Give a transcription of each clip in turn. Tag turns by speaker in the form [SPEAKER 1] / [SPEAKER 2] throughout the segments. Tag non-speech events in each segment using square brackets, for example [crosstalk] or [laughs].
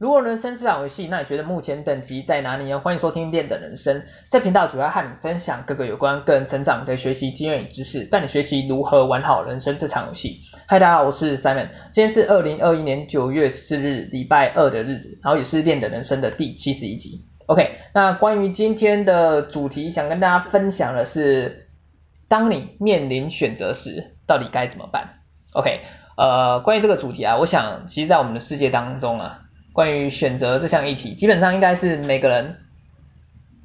[SPEAKER 1] 如果人生是场游戏，那你觉得目前等级在哪里呢？欢迎收听练的人生，这频道主要和你分享各个有关个人成长的学习经验与知识，带你学习如何玩好人生这场游戏。嗨，大家好，我是 Simon，今天是二零二一年九月四日礼拜二的日子，然后也是练的人生的第七十一集。OK，那关于今天的主题，想跟大家分享的是，当你面临选择时，到底该怎么办？OK，呃，关于这个主题啊，我想其实在我们的世界当中啊。关于选择这项议题，基本上应该是每个人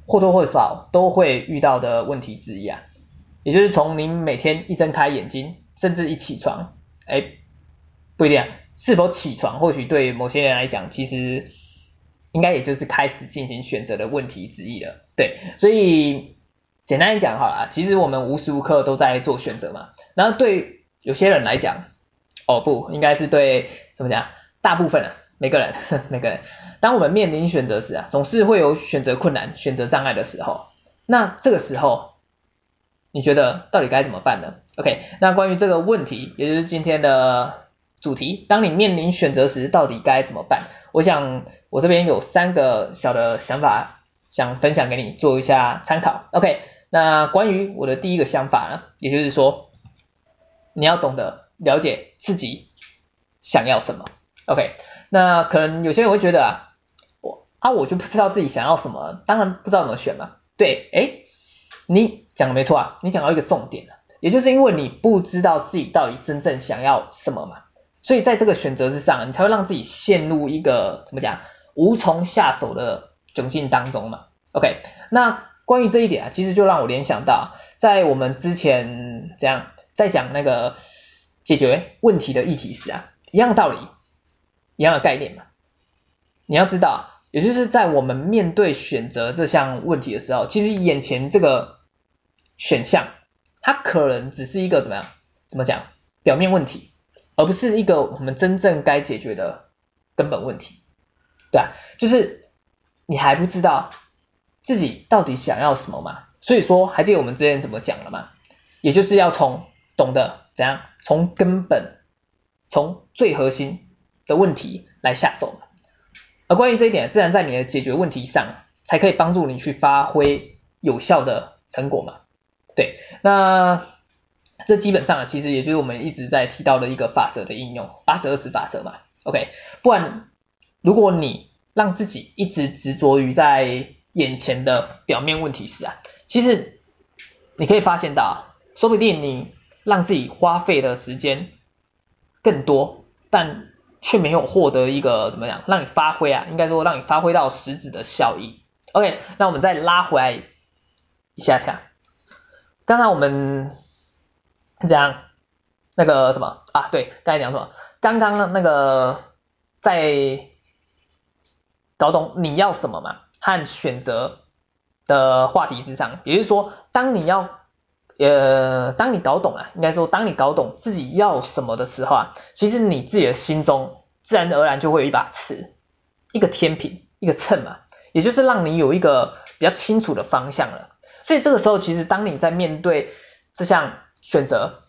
[SPEAKER 1] 或多或少都会遇到的问题之一啊。也就是从您每天一睁开眼睛，甚至一起床，哎，不一定啊，是否起床，或许对某些人来讲，其实应该也就是开始进行选择的问题之一了。对，所以简单来讲好了，其实我们无时无刻都在做选择嘛。然后对有些人来讲，哦不，应该是对怎么讲，大部分啊。每个人，[laughs] 每个人，当我们面临选择时啊，总是会有选择困难、选择障碍的时候。那这个时候，你觉得到底该怎么办呢？OK，那关于这个问题，也就是今天的主题，当你面临选择时，到底该怎么办？我想我这边有三个小的想法，想分享给你做一下参考。OK，那关于我的第一个想法呢，也就是说，你要懂得了解自己想要什么。OK。那可能有些人会觉得啊，我啊我就不知道自己想要什么，当然不知道怎么选嘛。对，诶，你讲的没错啊，你讲到一个重点了，也就是因为你不知道自己到底真正想要什么嘛，所以在这个选择之上，你才会让自己陷入一个怎么讲无从下手的窘境当中嘛。OK，那关于这一点啊，其实就让我联想到，在我们之前这样在讲那个解决问题的议题时啊，一样道理。一样的概念嘛，你要知道，也就是在我们面对选择这项问题的时候，其实眼前这个选项，它可能只是一个怎么样，怎么讲，表面问题，而不是一个我们真正该解决的根本问题，对啊，就是你还不知道自己到底想要什么嘛，所以说，还记得我们之前怎么讲了吗？也就是要从懂得怎样，从根本，从最核心。的问题来下手，而关于这一点，自然在你的解决问题上，才可以帮助你去发挥有效的成果嘛。对，那这基本上啊，其实也就是我们一直在提到的一个法则的应用，八十二十法则嘛。OK，不然如果你让自己一直执着于在眼前的表面问题时啊，其实你可以发现到，说不定你让自己花费的时间更多，但却没有获得一个怎么样，让你发挥啊，应该说让你发挥到实质的效益。OK，那我们再拉回来一下下，刚才我们讲那个什么啊？对，刚才讲什么？刚刚那个在搞懂你要什么嘛，和选择的话题之上，也就是说，当你要。呃，当你搞懂了，应该说，当你搞懂自己要什么的时候啊，其实你自己的心中自然而然就会有一把尺，一个天平，一个秤嘛，也就是让你有一个比较清楚的方向了。所以这个时候，其实当你在面对这项选择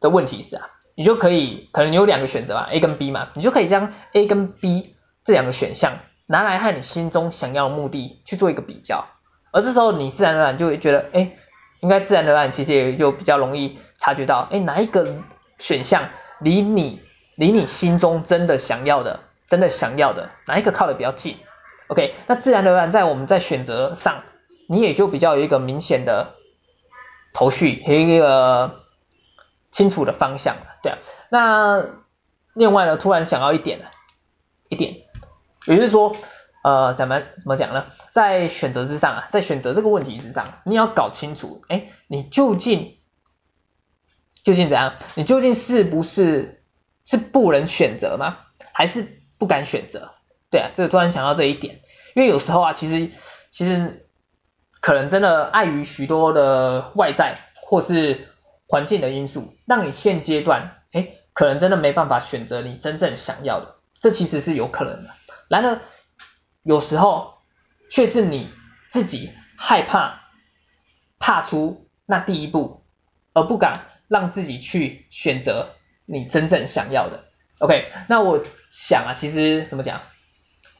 [SPEAKER 1] 的问题时啊，你就可以，可能你有两个选择嘛，A 跟 B 嘛，你就可以将 A 跟 B 这两个选项拿来和你心中想要的目的去做一个比较，而这时候你自然而然就会觉得，哎。应该自然而然，其实也就比较容易察觉到，哎，哪一个选项离你离你心中真的想要的，真的想要的哪一个靠得比较近？OK，那自然而然在我们在选择上，你也就比较有一个明显的头绪和一个清楚的方向了，对啊。那另外呢，突然想要一点了，一点，也就是说。呃，咱们怎么讲呢？在选择之上啊，在选择这个问题之上，你要搞清楚，哎，你究竟究竟怎样？你究竟是不是是不能选择吗？还是不敢选择？对啊，这个突然想到这一点，因为有时候啊，其实其实可能真的碍于许多的外在或是环境的因素，让你现阶段，哎，可能真的没办法选择你真正想要的，这其实是有可能的。然而。有时候却是你自己害怕踏出那第一步，而不敢让自己去选择你真正想要的。OK，那我想啊，其实怎么讲？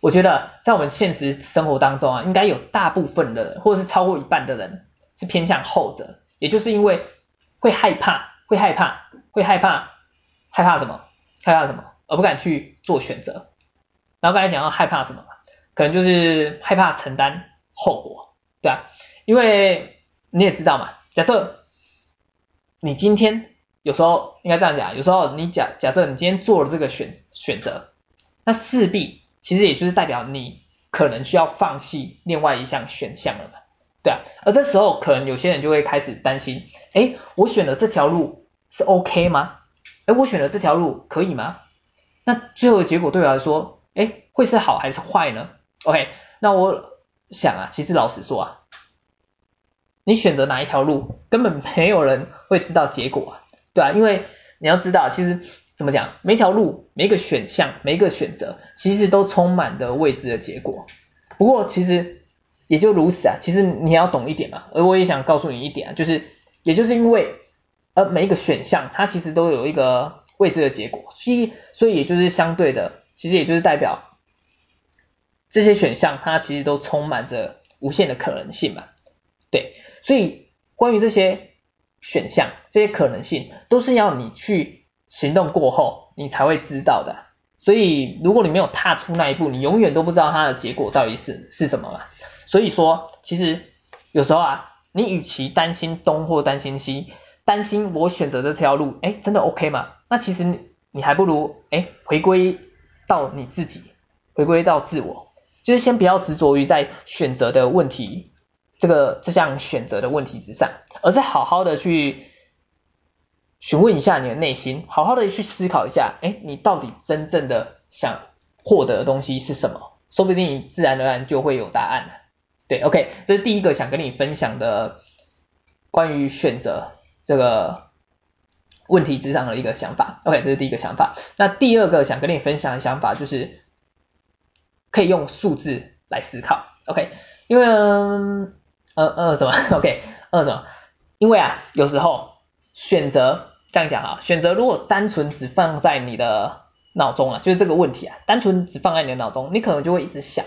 [SPEAKER 1] 我觉得在我们现实生活当中啊，应该有大部分的人，或者是超过一半的人是偏向后者，也就是因为会害怕，会害怕，会害怕，害怕什么？害怕什么？而不敢去做选择。然后刚才讲到害怕什么？可能就是害怕承担后果，对啊，因为你也知道嘛，假设你今天有时候应该这样讲，有时候你假假设你今天做了这个选选择，那势必。其实也就是代表你可能需要放弃另外一项选项了嘛，对啊，而这时候可能有些人就会开始担心，哎，我选了这条路是 OK 吗？哎，我选了这条路可以吗？那最后的结果对我来说，哎，会是好还是坏呢？OK，那我想啊，其实老实说啊，你选择哪一条路，根本没有人会知道结果啊，对啊，因为你要知道，其实。怎么讲？每条路、每一个选项、每一个选择，其实都充满的未知的结果。不过其实也就如此啊。其实你要懂一点嘛。而我也想告诉你一点啊，就是也就是因为呃每一个选项它其实都有一个未知的结果，所以所以也就是相对的，其实也就是代表这些选项它其实都充满着无限的可能性嘛。对，所以关于这些选项、这些可能性，都是要你去。行动过后，你才会知道的。所以，如果你没有踏出那一步，你永远都不知道它的结果到底是是什么嘛。所以说，其实有时候啊，你与其担心东或担心西，担心我选择这条路，哎，真的 OK 吗？那其实你你还不如哎回归到你自己，回归到自我，就是先不要执着于在选择的问题这个这项选择的问题之上，而是好好的去。询问一下你的内心，好好的去思考一下，哎，你到底真正的想获得的东西是什么？说不定你自然而然就会有答案了。对，OK，这是第一个想跟你分享的关于选择这个问题之上的一个想法。OK，这是第一个想法。那第二个想跟你分享的想法就是可以用数字来思考。OK，因为呃呃什么？[laughs] OK，呃什么？因为啊，有时候选择。这样讲啊，选择如果单纯只放在你的脑中啊，就是这个问题啊，单纯只放在你的脑中，你可能就会一直想，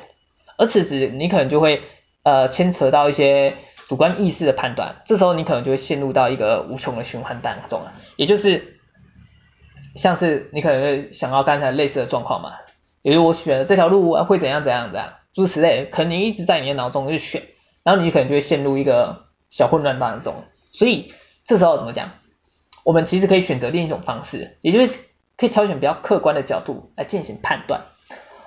[SPEAKER 1] 而此时你可能就会呃牵扯到一些主观意识的判断，这时候你可能就会陷入到一个无穷的循环当中啊，也就是像是你可能会想到刚才类似的状况嘛，比如我选了这条路会怎样怎样怎样，诸如此类，可能你一直在你的脑中去选，然后你可能就会陷入一个小混乱当中，所以这时候怎么讲？我们其实可以选择另一种方式，也就是可以挑选比较客观的角度来进行判断。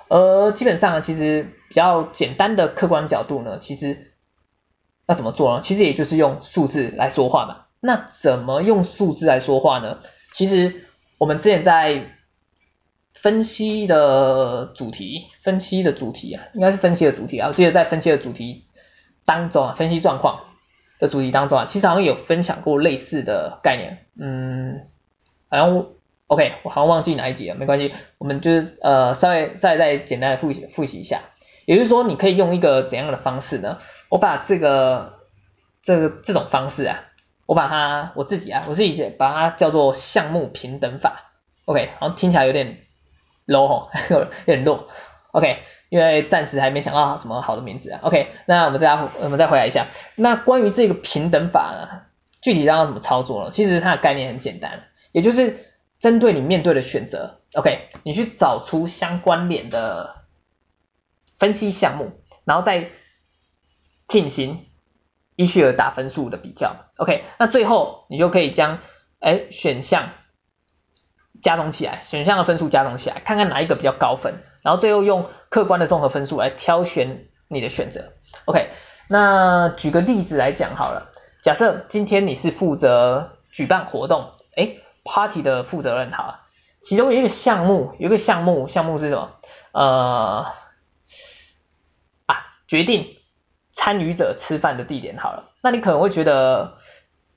[SPEAKER 1] 而基本上，其实比较简单的客观角度呢，其实要怎么做呢？其实也就是用数字来说话嘛。那怎么用数字来说话呢？其实我们之前在分析的主题，分析的主题啊，应该是分析的主题啊。我记得在分析的主题当中啊，分析状况。的主题当中啊，其实好像有分享过类似的概念，嗯，好像 OK，我好像忘记哪一集了，没关系，我们就是呃稍微稍微再简单的复习复习一下，也就是说你可以用一个怎样的方式呢？我把这个这个这种方式啊，我把它我自己啊，我自己把它叫做项目平等法，OK，好像听起来有点 low 哦，[laughs] 有点弱，OK。因为暂时还没想到什么好的名字啊。OK，那我们再我们再回来一下。那关于这个平等法呢，具体上要怎么操作呢？其实它的概念很简单，也就是针对你面对的选择，OK，你去找出相关联的分析项目，然后再进行依序而打分数的比较。OK，那最后你就可以将哎选项加总起来，选项的分数加总起来，看看哪一个比较高分。然后最后用客观的综合分数来挑选你的选择。OK，那举个例子来讲好了，假设今天你是负责举办活动，哎，party 的负责人好，其中有一个项目，有一个项目，项目是什么？呃，啊，决定参与者吃饭的地点好了。那你可能会觉得，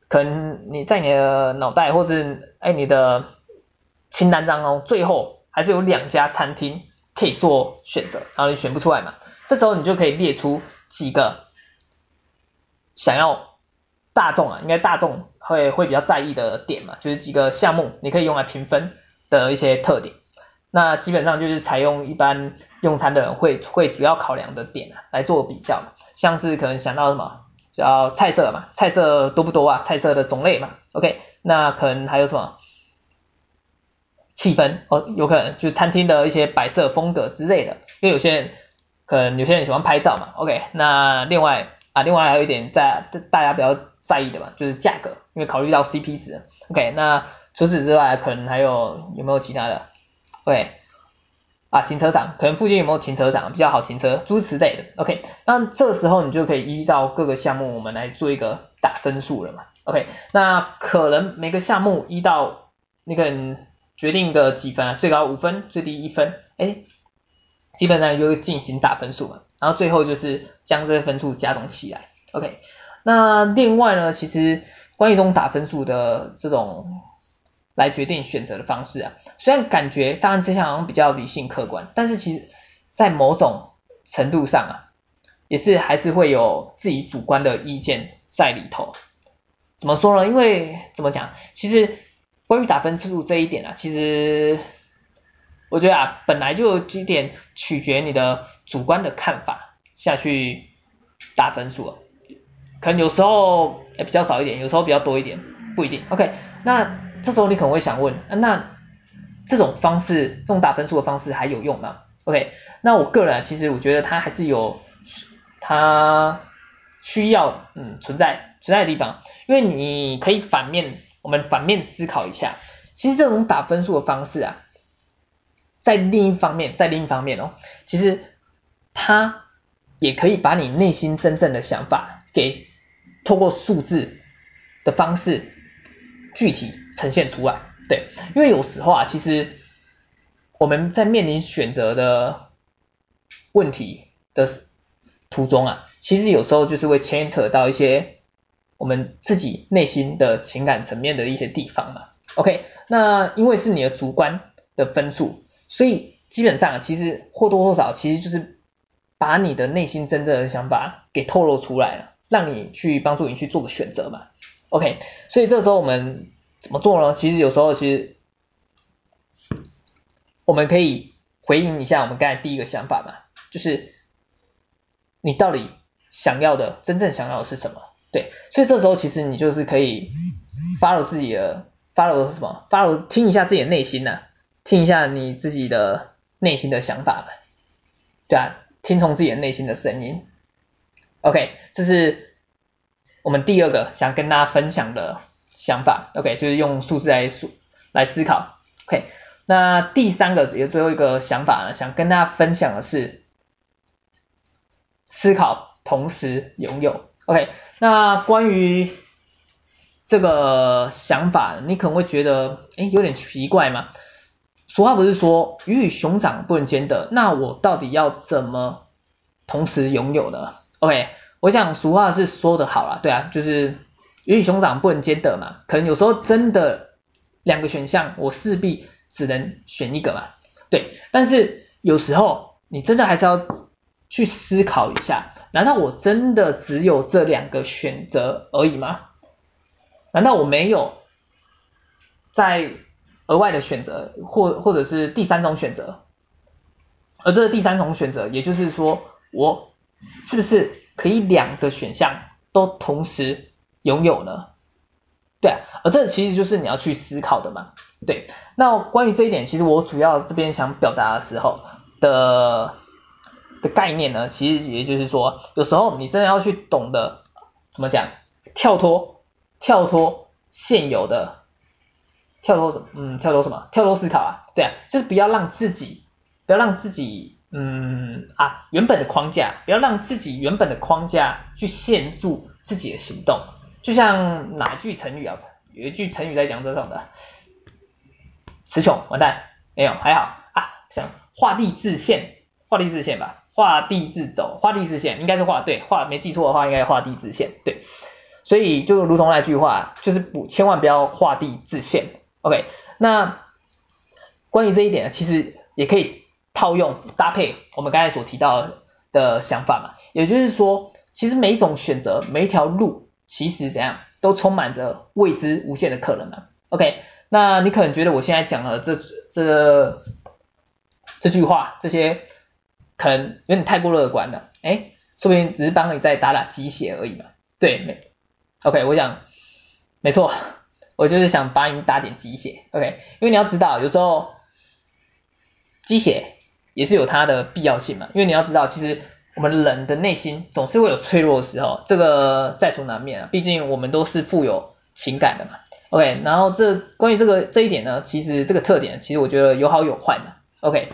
[SPEAKER 1] 可能你在你的脑袋或是哎你的清单当中，最后还是有两家餐厅。可以做选择，然后你选不出来嘛？这时候你就可以列出几个想要大众啊，应该大众会会比较在意的点嘛，就是几个项目你可以用来评分的一些特点。那基本上就是采用一般用餐的人会会主要考量的点啊来做比较嘛，像是可能想到什么，叫菜色嘛，菜色多不多啊，菜色的种类嘛，OK，那可能还有什么气氛哦，有可能就是餐厅的一些摆设风格之类的，因为有些人可能有些人喜欢拍照嘛，OK，那另外啊另外还有一点在大家比较在意的嘛，就是价格，因为考虑到 CP 值，OK，那除此之外可能还有有没有其他的？？OK，，啊，停车场可能附近有没有停车场比较好停车，诸如此类的。OK，那这时候你就可以依照各个项目，我们来做一个打分数了嘛。OK，那可能每个项目一到那个决定个几分啊，最高五分，最低一分，哎，基本上就是进行打分数嘛。然后最后就是将这些分数加总起来。OK，那另外呢，其实关于这种打分数的这种。来决定选择的方式啊，虽然感觉乍看之下好像比较理性客观，但是其实，在某种程度上啊，也是还是会有自己主观的意见在里头。怎么说呢？因为怎么讲？其实关于打分数这一点啊，其实我觉得啊，本来就有几点取决你的主观的看法下去打分数，可能有时候比较少一点，有时候比较多一点，不一定。OK，那。这时候你可能会想问，啊、那这种方式，这种打分数的方式还有用吗？OK，那我个人啊，其实我觉得它还是有它需要嗯存在存在的地方，因为你可以反面，我们反面思考一下，其实这种打分数的方式啊，在另一方面，在另一方面哦，其实它也可以把你内心真正的想法给透过数字的方式。具体呈现出来，对，因为有时候啊，其实我们在面临选择的问题的途中啊，其实有时候就是会牵扯到一些我们自己内心的情感层面的一些地方嘛。OK，那因为是你的主观的分数，所以基本上其实或多或少其实就是把你的内心真正的想法给透露出来了，让你去帮助你去做个选择嘛。OK，所以这时候我们怎么做呢？其实有时候其实我们可以回应一下我们刚才第一个想法嘛，就是你到底想要的真正想要的是什么？对，所以这时候其实你就是可以 follow 自己的 follow 什么 follow 听一下自己的内心呐、听一下你自己的内心的想法嘛，对啊，听从自己的内心的声音。OK，这是。我们第二个想跟大家分享的想法，OK，就是用数字来数来思考，OK。那第三个也最后一个想法呢，想跟大家分享的是思考同时拥有，OK。那关于这个想法，你可能会觉得，哎，有点奇怪嘛。俗话不是说鱼与熊掌不能兼得，那我到底要怎么同时拥有呢？OK。我想俗话是说的好啦，对啊，就是鱼与熊掌不能兼得嘛，可能有时候真的两个选项我势必只能选一个嘛，对，但是有时候你真的还是要去思考一下，难道我真的只有这两个选择而已吗？难道我没有在额外的选择，或或者是第三种选择？而这个第三种选择，也就是说，我是不是？可以两个选项都同时拥有呢？对啊，而这其实就是你要去思考的嘛。对，那关于这一点，其实我主要这边想表达的时候的的概念呢，其实也就是说，有时候你真的要去懂得怎么讲，跳脱跳脱现有的，跳脱什？嗯，跳脱什么？跳脱思考啊。对啊，就是不要让自己，不要让自己。嗯啊，原本的框架，不要让自己原本的框架去限住自己的行动。就像哪句成语啊？有一句成语在讲这种的，词穷完蛋，没有还好啊，想画地自限，画地自限吧，画地自走，画地自限应该是画对，画没记错的话应该画地自限对。所以就如同那句话，就是不千万不要画地自限。OK，那关于这一点呢，其实也可以。套用搭配我们刚才所提到的想法嘛，也就是说，其实每一种选择，每一条路，其实怎样都充满着未知无限的可能嘛。OK，那你可能觉得我现在讲的这这这句话这些可能有点太过乐观了，哎，说不定只是帮你再打打鸡血而已嘛。对，没，OK，我想没错，我就是想帮你打点鸡血，OK，因为你要知道，有时候鸡血也是有它的必要性嘛，因为你要知道，其实我们人的内心总是会有脆弱的时候，这个在所难免啊，毕竟我们都是富有情感的嘛。OK，然后这关于这个这一点呢，其实这个特点，其实我觉得有好有坏嘛。OK，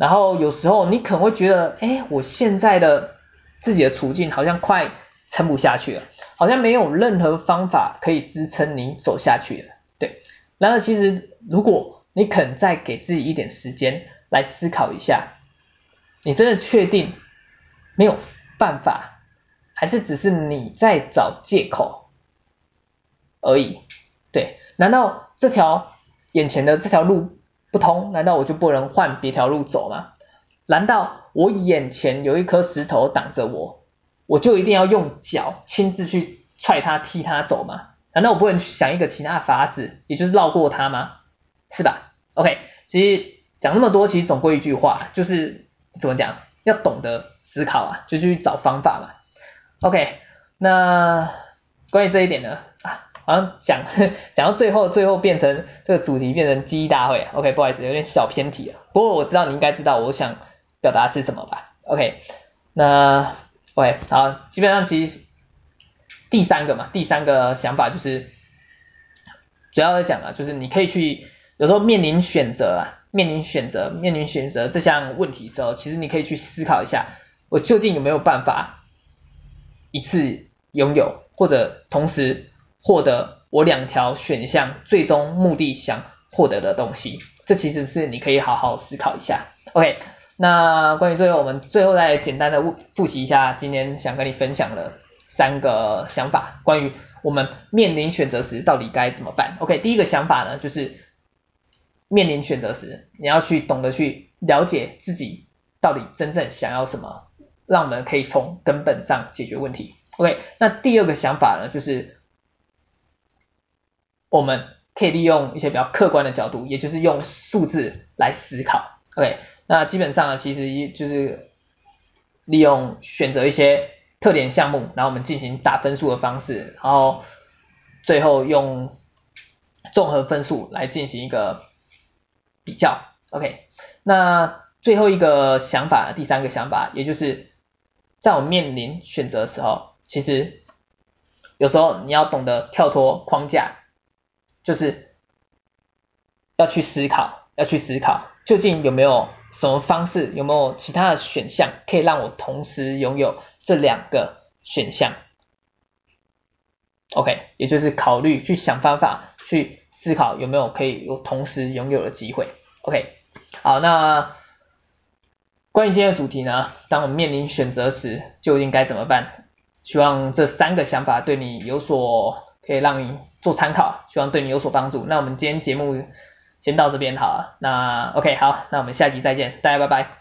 [SPEAKER 1] 然后有时候你可能会觉得，哎，我现在的自己的处境好像快撑不下去了，好像没有任何方法可以支撑你走下去了。对，然而其实如果你肯再给自己一点时间来思考一下，你真的确定没有办法，还是只是你在找借口而已？对，难道这条眼前的这条路不通？难道我就不能换别条路走吗？难道我眼前有一颗石头挡着我，我就一定要用脚亲自去踹它、踢它走吗？难道我不能想一个其他的法子，也就是绕过它吗？是吧？OK，其实讲那么多，其实总归一句话，就是怎么讲，要懂得思考啊，就去找方法嘛。OK，那关于这一点呢？啊好像讲 [laughs] 讲到最后，最后变成这个主题变成记忆大会，OK，不好意思，有点小偏题啊。不过我知道你应该知道我想表达是什么吧？OK，那 OK，好，基本上其实第三个嘛，第三个想法就是主要在讲啊，就是你可以去有时候面临选择啊，面临选择，面临选择这项问题的时候，其实你可以去思考一下，我究竟有没有办法一次拥有，或者同时。获得我两条选项最终目的想获得的东西，这其实是你可以好好思考一下。OK，那关于最后我们最后再简单的复习一下今天想跟你分享的三个想法，关于我们面临选择时到底该怎么办。OK，第一个想法呢，就是面临选择时你要去懂得去了解自己到底真正想要什么，让我们可以从根本上解决问题。OK，那第二个想法呢，就是。我们可以利用一些比较客观的角度，也就是用数字来思考。OK，那基本上呢，其实就是利用选择一些特点项目，然后我们进行打分数的方式，然后最后用综合分数来进行一个比较。OK，那最后一个想法，第三个想法，也就是在我面临选择的时候，其实有时候你要懂得跳脱框架。就是要去思考，要去思考，究竟有没有什么方式，有没有其他的选项，可以让我同时拥有这两个选项？OK，也就是考虑去想方法，去思考有没有可以有同时拥有的机会。OK，好，那关于今天的主题呢，当我们面临选择时，究竟该怎么办？希望这三个想法对你有所。可以让你做参考，希望对你有所帮助。那我们今天节目先到这边好了。那 OK 好，那我们下集再见，大家拜拜。